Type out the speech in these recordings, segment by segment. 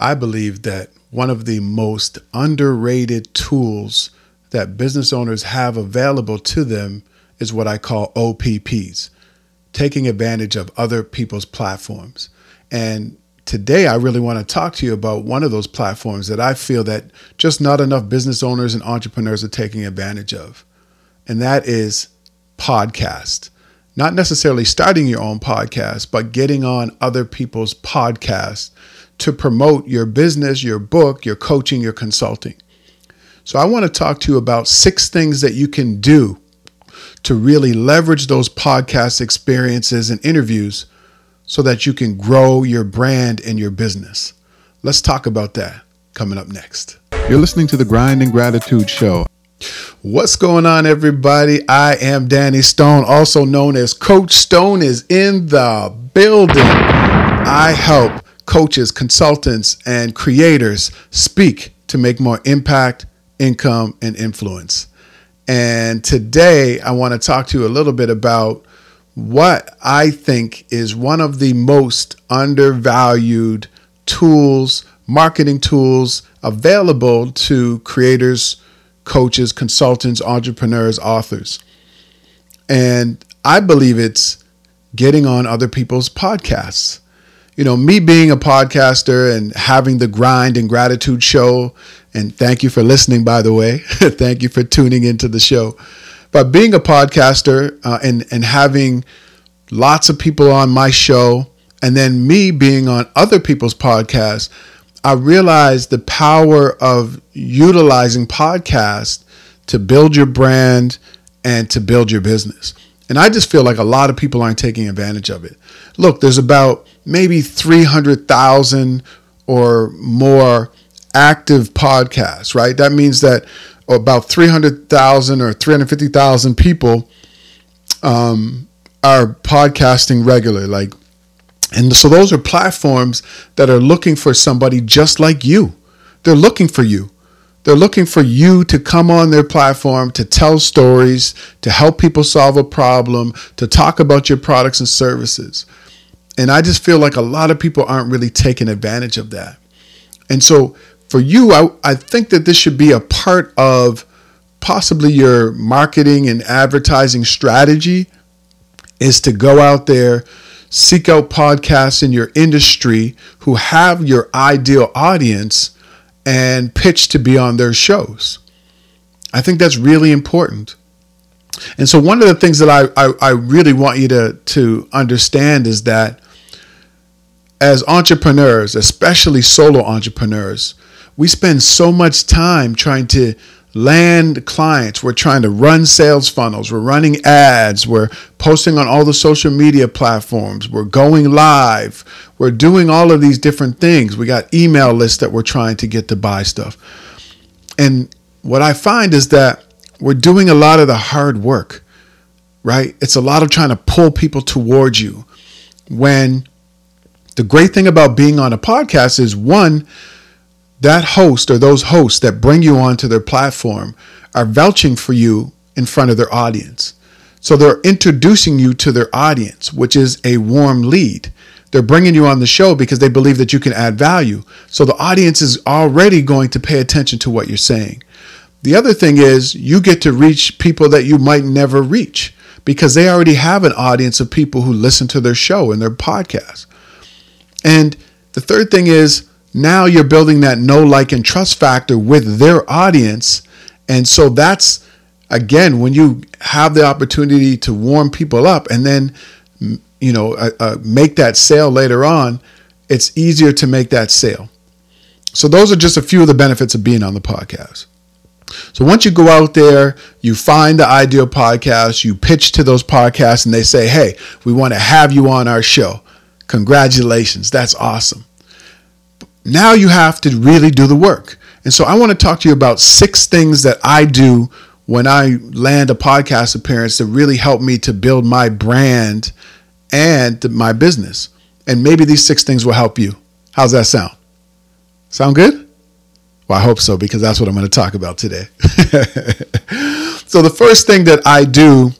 I believe that one of the most underrated tools that business owners have available to them is what I call OPPs, taking advantage of other people's platforms. And today I really want to talk to you about one of those platforms that I feel that just not enough business owners and entrepreneurs are taking advantage of. And that is podcast. Not necessarily starting your own podcast, but getting on other people's podcasts to promote your business, your book, your coaching, your consulting. So I want to talk to you about six things that you can do to really leverage those podcast experiences and interviews so that you can grow your brand and your business. Let's talk about that coming up next. You're listening to the Grind and Gratitude Show. What's going on, everybody? I am Danny Stone, also known as Coach Stone, is in the building. I help coaches, consultants, and creators speak to make more impact, income, and influence. And today I want to talk to you a little bit about what I think is one of the most undervalued tools, marketing tools available to creators, coaches, consultants, entrepreneurs, authors. And I believe it's getting on other people's podcasts you know, me being a podcaster and having the grind and gratitude show, and thank you for listening, by the way. thank you for tuning into the show. But being a podcaster uh, and, and having lots of people on my show, and then me being on other people's podcasts, I realized the power of utilizing podcasts to build your brand and to build your business. And I just feel like a lot of people aren't taking advantage of it. Look, there's about maybe 300,000 or more active podcasts, right? That means that about 300,000 or 350,000 people um, are podcasting regularly. Like, and so those are platforms that are looking for somebody just like you. They're looking for you. They're looking for you to come on their platform to tell stories, to help people solve a problem, to talk about your products and services. And I just feel like a lot of people aren't really taking advantage of that. And so for you, I, I think that this should be a part of possibly your marketing and advertising strategy is to go out there, seek out podcasts in your industry who have your ideal audience and pitch to be on their shows. I think that's really important. And so one of the things that I, I, I really want you to, to understand is that as entrepreneurs, especially solo entrepreneurs, we spend so much time trying to land clients. We're trying to run sales funnels. We're running ads. We're posting on all the social media platforms. We're going live. We're doing all of these different things. We got email lists that we're trying to get to buy stuff. And what I find is that we're doing a lot of the hard work, right? It's a lot of trying to pull people towards you when the great thing about being on a podcast is one, that host or those hosts that bring you onto their platform are vouching for you in front of their audience. So they're introducing you to their audience, which is a warm lead. They're bringing you on the show because they believe that you can add value. So the audience is already going to pay attention to what you're saying. The other thing is you get to reach people that you might never reach because they already have an audience of people who listen to their show and their podcast. And the third thing is now you're building that know, like, and trust factor with their audience. And so that's, again, when you have the opportunity to warm people up and then, you know, uh, uh, make that sale later on, it's easier to make that sale. So those are just a few of the benefits of being on the podcast. So once you go out there, you find the ideal podcast, you pitch to those podcasts, and they say, hey, we want to have you on our show. Congratulations. That's awesome. Now you have to really do the work. And so I want to talk to you about six things that I do when I land a podcast appearance that really help me to build my brand and my business. And maybe these six things will help you. How's that sound? Sound good? Well, I hope so because that's what I'm going to talk about today. so, the first thing that I do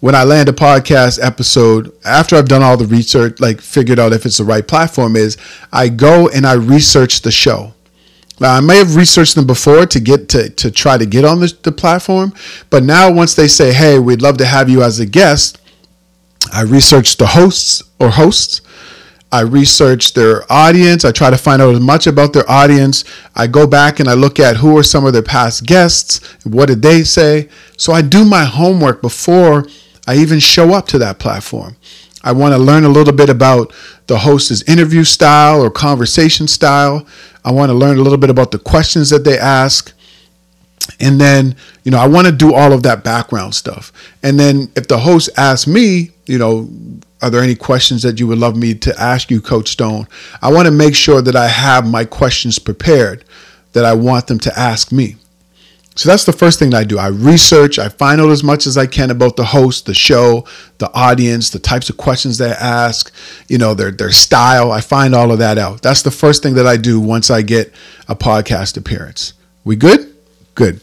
when I land a podcast episode, after I've done all the research, like figured out if it's the right platform, is I go and I research the show. Now, I may have researched them before to get to, to try to get on the, the platform, but now once they say, hey, we'd love to have you as a guest, I research the hosts or hosts. I research their audience. I try to find out as much about their audience. I go back and I look at who are some of their past guests. What did they say? So I do my homework before I even show up to that platform. I want to learn a little bit about the host's interview style or conversation style. I want to learn a little bit about the questions that they ask. And then, you know, I want to do all of that background stuff. And then if the host asks me, you know, are there any questions that you would love me to ask you, Coach Stone? I want to make sure that I have my questions prepared that I want them to ask me. So that's the first thing that I do. I research, I find out as much as I can about the host, the show, the audience, the types of questions they ask, you know, their their style. I find all of that out. That's the first thing that I do once I get a podcast appearance. We good? Good.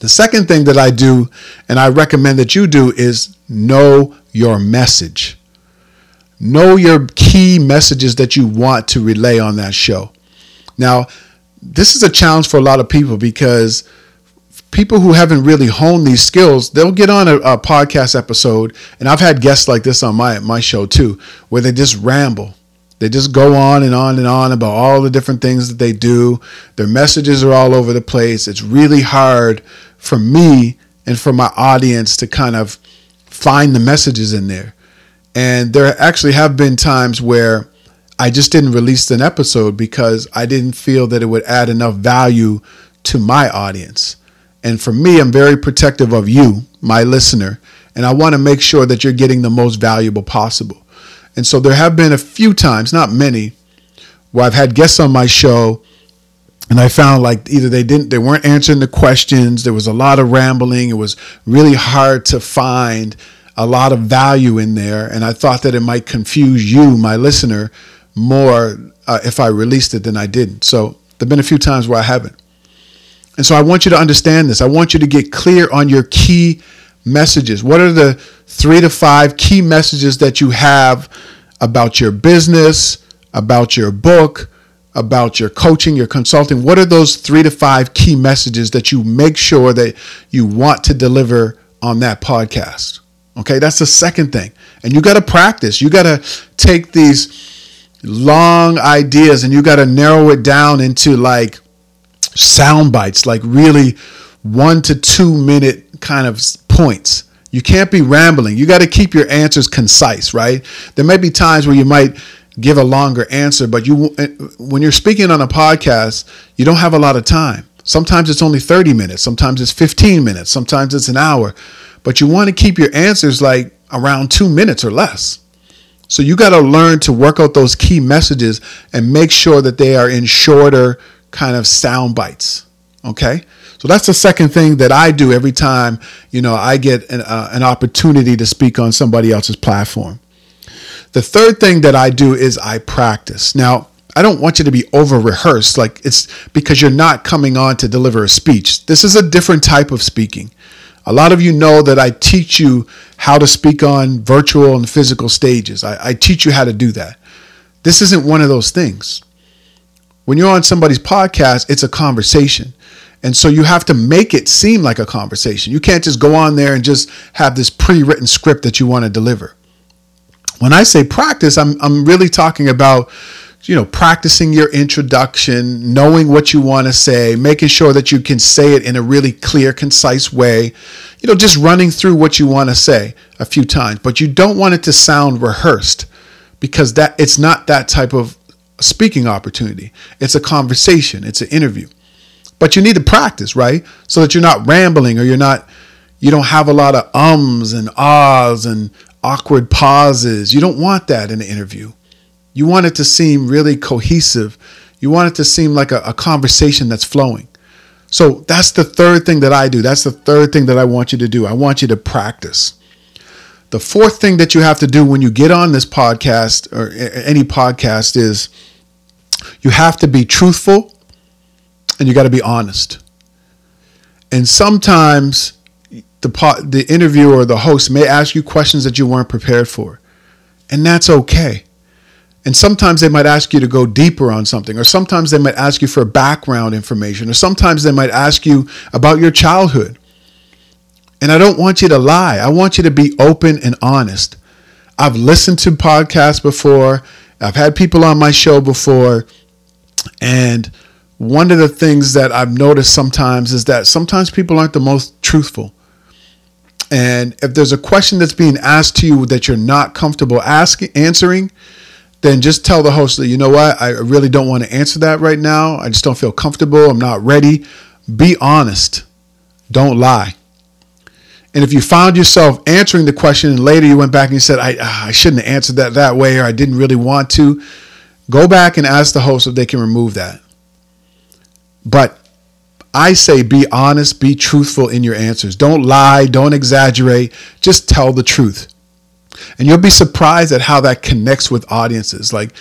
The second thing that I do and I recommend that you do is know your message. Know your key messages that you want to relay on that show. Now, this is a challenge for a lot of people because people who haven't really honed these skills, they'll get on a, a, podcast episode, and I've had guests like this on my my show too, where they just ramble. They just go on and on and on about all the different things that they do. Their messages are all over the place. It's really hard for me and for my audience to kind of find the messages in there. And there actually have been times where I just didn't release an episode because I didn't feel that it would add enough value to my audience. And for me, I'm very protective of you, my listener, and I want to make sure that you're getting the most valuable possible. And so there have been a few times, not many, where I've had guests on my show and I found like either they didn't they weren't answering the questions, there was a lot of rambling, it was really hard to find a lot of value in there and I thought that it might confuse you, my listener, more uh, if I released it than I didn't. So there've been a few times where I haven't. And so I want you to understand this. I want you to get clear on your key messages. What are the three to five key messages that you have about your business, about your book, about your coaching, your consulting? What are those three to five key messages that you make sure that you want to deliver on that podcast? Okay, that's the second thing. And you got to practice. You got to take these long ideas and you got to narrow it down into like sound bites, like really one to two minute kind of points. You can't be rambling. You got to keep your answers concise, right? There may be times where you might give a longer answer, but you eh, when you're speaking on a podcast, you don't have a lot of time. Sometimes it's only 30 minutes, sometimes it's 15 minutes, sometimes it's an hour. But you want to keep your answers like around 2 minutes or less. So you got to learn to work out those key messages and make sure that they are in shorter kind of sound bites. Okay. So that's the second thing that I do every time, you know, I get an, uh, an opportunity to speak on somebody else's platform. The third thing that I do is I practice. Now, I don't want you to be over rehearsed, like it's because you're not coming on to deliver a speech. This is a different type of speaking. A lot of you know that I teach you how to speak on virtual and physical stages. I, I teach you how to do that. This isn't one of those things. When you're on somebody's podcast, it's a conversation. And so you have to make it seem like a conversation. You can't just go on there and just have this pre written script that you want to deliver. When I say practice, I'm, I'm really talking about you know practicing your introduction knowing what you want to say making sure that you can say it in a really clear concise way you know just running through what you want to say a few times but you don't want it to sound rehearsed because that it's not that type of speaking opportunity. It's a conversation, it's an interview. But you need to practice, right? So that you're not rambling or you're not you don't have a lot of ums and ahs and awkward pauses. You don't want that in an interview. You want it to seem really cohesive. You want it to seem like a, a conversation that's flowing. So that's the third thing that I do. That's the third thing that I want you to do. I want you to practice. The fourth thing that you have to do when you get on this podcast or any podcast is you have to be truthful and you got to be honest. And sometimes the the interviewer or the host may ask you questions that you weren't prepared for, and that's okay. And sometimes they might ask you to go deeper on something, or sometimes they might ask you for background information, or sometimes they might ask you about your childhood. And I don't want you to lie. I want you to be open and honest. I've listened to podcasts before, I've had people on my show before, and one of the things that I've noticed sometimes is that sometimes people aren't the most truthful. And if there's a question that's being asked to you that you're not comfortable asking answering, then just tell the host that you know what, I really don't want to answer that right now. I just don't feel comfortable. I'm not ready. Be honest. Don't lie. And if you found yourself answering the question and later you went back and you said, I, ah, I shouldn't have answered that that way or I didn't really want to, go back and ask the host if they can remove that. But I say be honest, be truthful in your answers. Don't lie, don't exaggerate, just tell the truth. And you'll be surprised at how that connects with audiences. Like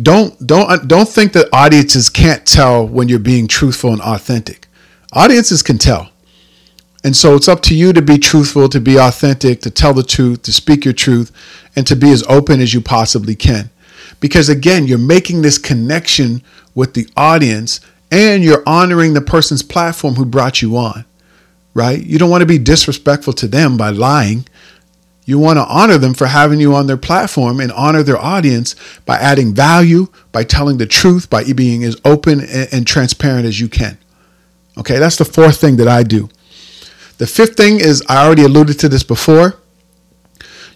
don't don't don't think that audiences can't tell when you're being truthful and authentic. Audiences can tell. And so it's up to you to be truthful, to be authentic, to tell the truth, to speak your truth, and to be as open as you possibly can. Because again, you're making this connection with the audience and you're honoring the person's platform who brought you on, right? You don't want to be disrespectful to them by lying. You want to honor them for having you on their platform and honor their audience by adding value, by telling the truth, by being as open and transparent as you can. Okay, that's the fourth thing that I do. The fifth thing is I already alluded to this before.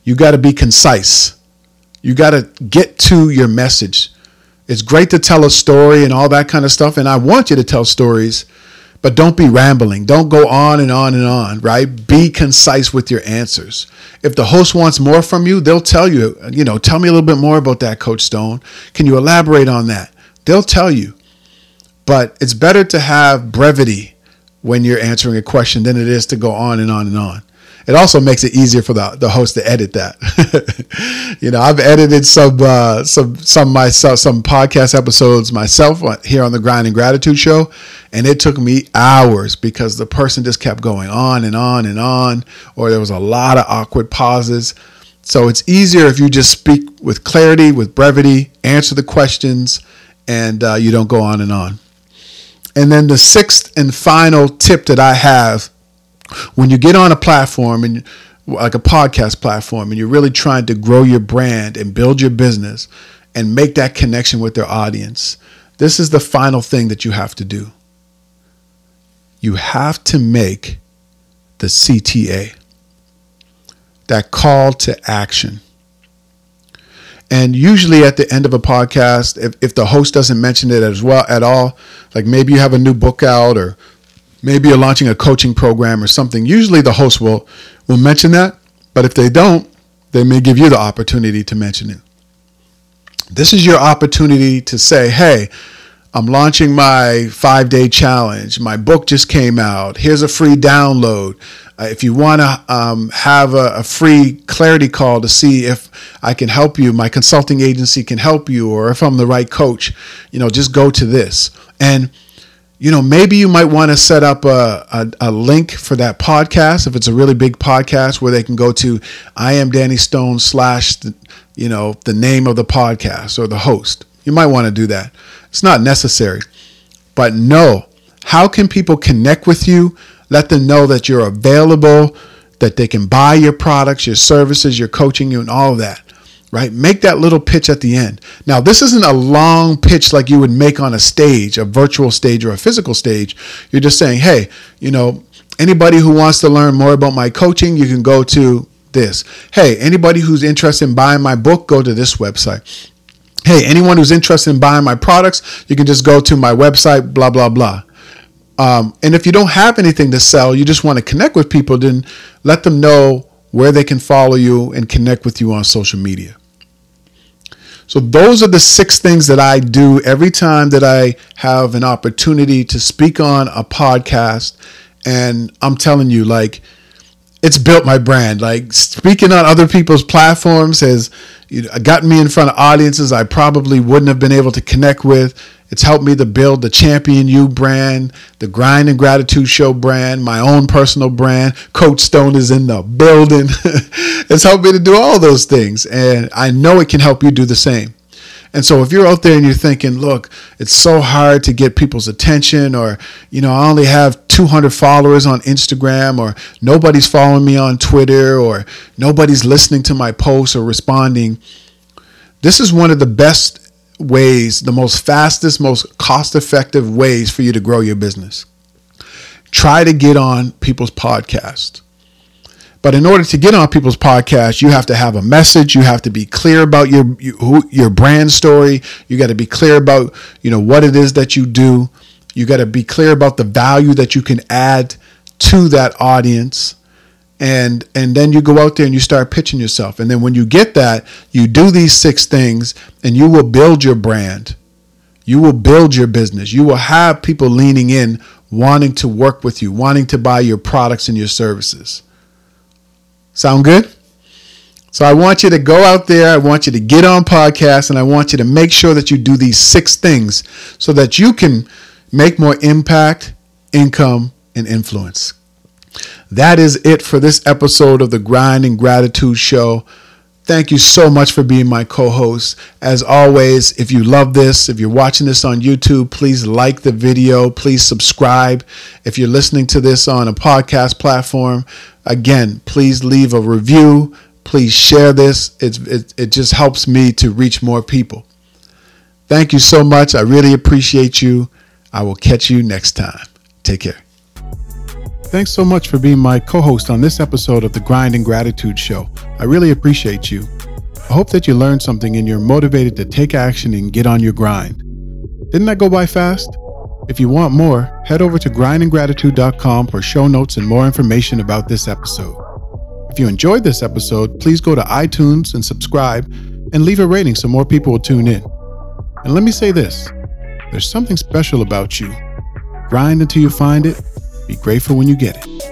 You got to be concise. You got to get to your message. It's great to tell a story and all that kind of stuff. And I want you to tell stories, but don't be rambling. Don't go on and on and on, right? Be concise with your answers. If the host wants more from you, they'll tell you, you know, tell me a little bit more about that, Coach Stone. Can you elaborate on that? They'll tell you. But it's better to have brevity when you're answering a question than it is to go on and on and on it also makes it easier for the, the host to edit that. you know, I've edited some uh, some some myself some podcast episodes myself here on the Grind and Gratitude Show, and it took me hours because the person just kept going on and on and on, or there was a lot of awkward pauses. So it's easier if you just speak with clarity, with brevity, answer the questions, and uh, you don't go on and on. And then the sixth and final tip that I have when you get on a platform and like a podcast platform and you're really trying to grow your brand and build your business and make that connection with their audience, this is the final thing that you have to do. You have to make the CTA, that call to action. And usually at the end of a podcast, if, if the host doesn't mention it as well at all, like maybe you have a new book out or maybe you're launching a coaching program or something, usually the host will will mention that. But if they don't, they may give you the opportunity to mention it. This is your opportunity to say, hey, I'm launching my five day challenge. My book just came out. Here's a free download. Uh, if you want to um, have a, a, free clarity call to see if I can help you, my consulting agency can help you, or if I'm the right coach, you know, just go to this. And you know, maybe you might want to set up a, a, a, link for that podcast if it's a really big podcast where they can go to I am Danny Stone slash, you know, the name of the podcast or the host. You might want to do that. It's not necessary. But no, how can people connect with you? Let them know that you're available, that they can buy your products, your services, your coaching, you, and all of that right? Make that little pitch at the end. Now, this isn't a long pitch like you would make on a stage, a virtual stage or a physical stage. You're just saying, hey, you know, anybody who wants to learn more about my coaching, you can go to this. Hey, anybody who's interested in buying my book, go to this website. Hey, anyone who's interested in buying my products, you can just go to my website, blah, blah, blah. Um, and if you don't have anything to sell, you just want to connect with people, then let them know where they can follow you and connect with you on social media. So those are the six things that I do every time that I have an opportunity to speak on a podcast. And I'm telling you, like, it's built my brand. Like speaking on other people's platforms has you know, gotten me in front of audiences I probably wouldn't have been able to connect with. It's helped me to build the Champion You brand, the Grind and Gratitude Show brand, my own personal brand. Coach Stone is in the building. it's helped me to do all those things. And I know it can help you do the same. And so if you're out there and you're thinking, look, it's so hard to get people's attention, or, you know, I only have 200 followers on Instagram, or nobody's following me on Twitter, or nobody's listening to my posts or responding, this is one of the best ways, the most fastest, most cost effective ways for you to grow your business. Try to get on people's podcasts. But in order to get on people's podcasts, you have to have a message. You have to be clear about your your brand story. You got to be clear about you know what it is that you do. You got to be clear about the value that you can add to that audience and and then you go out there and you start pitching yourself and then when you get that you do these six things and you will build your brand you will build your business you will have people leaning in wanting to work with you wanting to buy your products and your services sound good so i want you to go out there i want you to get on podcasts and i want you to make sure that you do these six things so that you can make more impact income and influence that is it for this episode of the Grind and Gratitude Show. Thank you so much for being my co host. As always, if you love this, if you're watching this on YouTube, please like the video. Please subscribe. If you're listening to this on a podcast platform, again, please leave a review. Please share this. It, it, it just helps me to reach more people. Thank you so much. I really appreciate you. I will catch you next time. Take care. Thanks so much for being my co host on this episode of the Grind and Gratitude Show. I really appreciate you. I hope that you learned something and you're motivated to take action and get on your grind. Didn't that go by fast? If you want more, head over to grindandgratitude.com for show notes and more information about this episode. If you enjoyed this episode, please go to iTunes and subscribe and leave a rating so more people will tune in. And let me say this there's something special about you. Grind until you find it be grateful when you get it.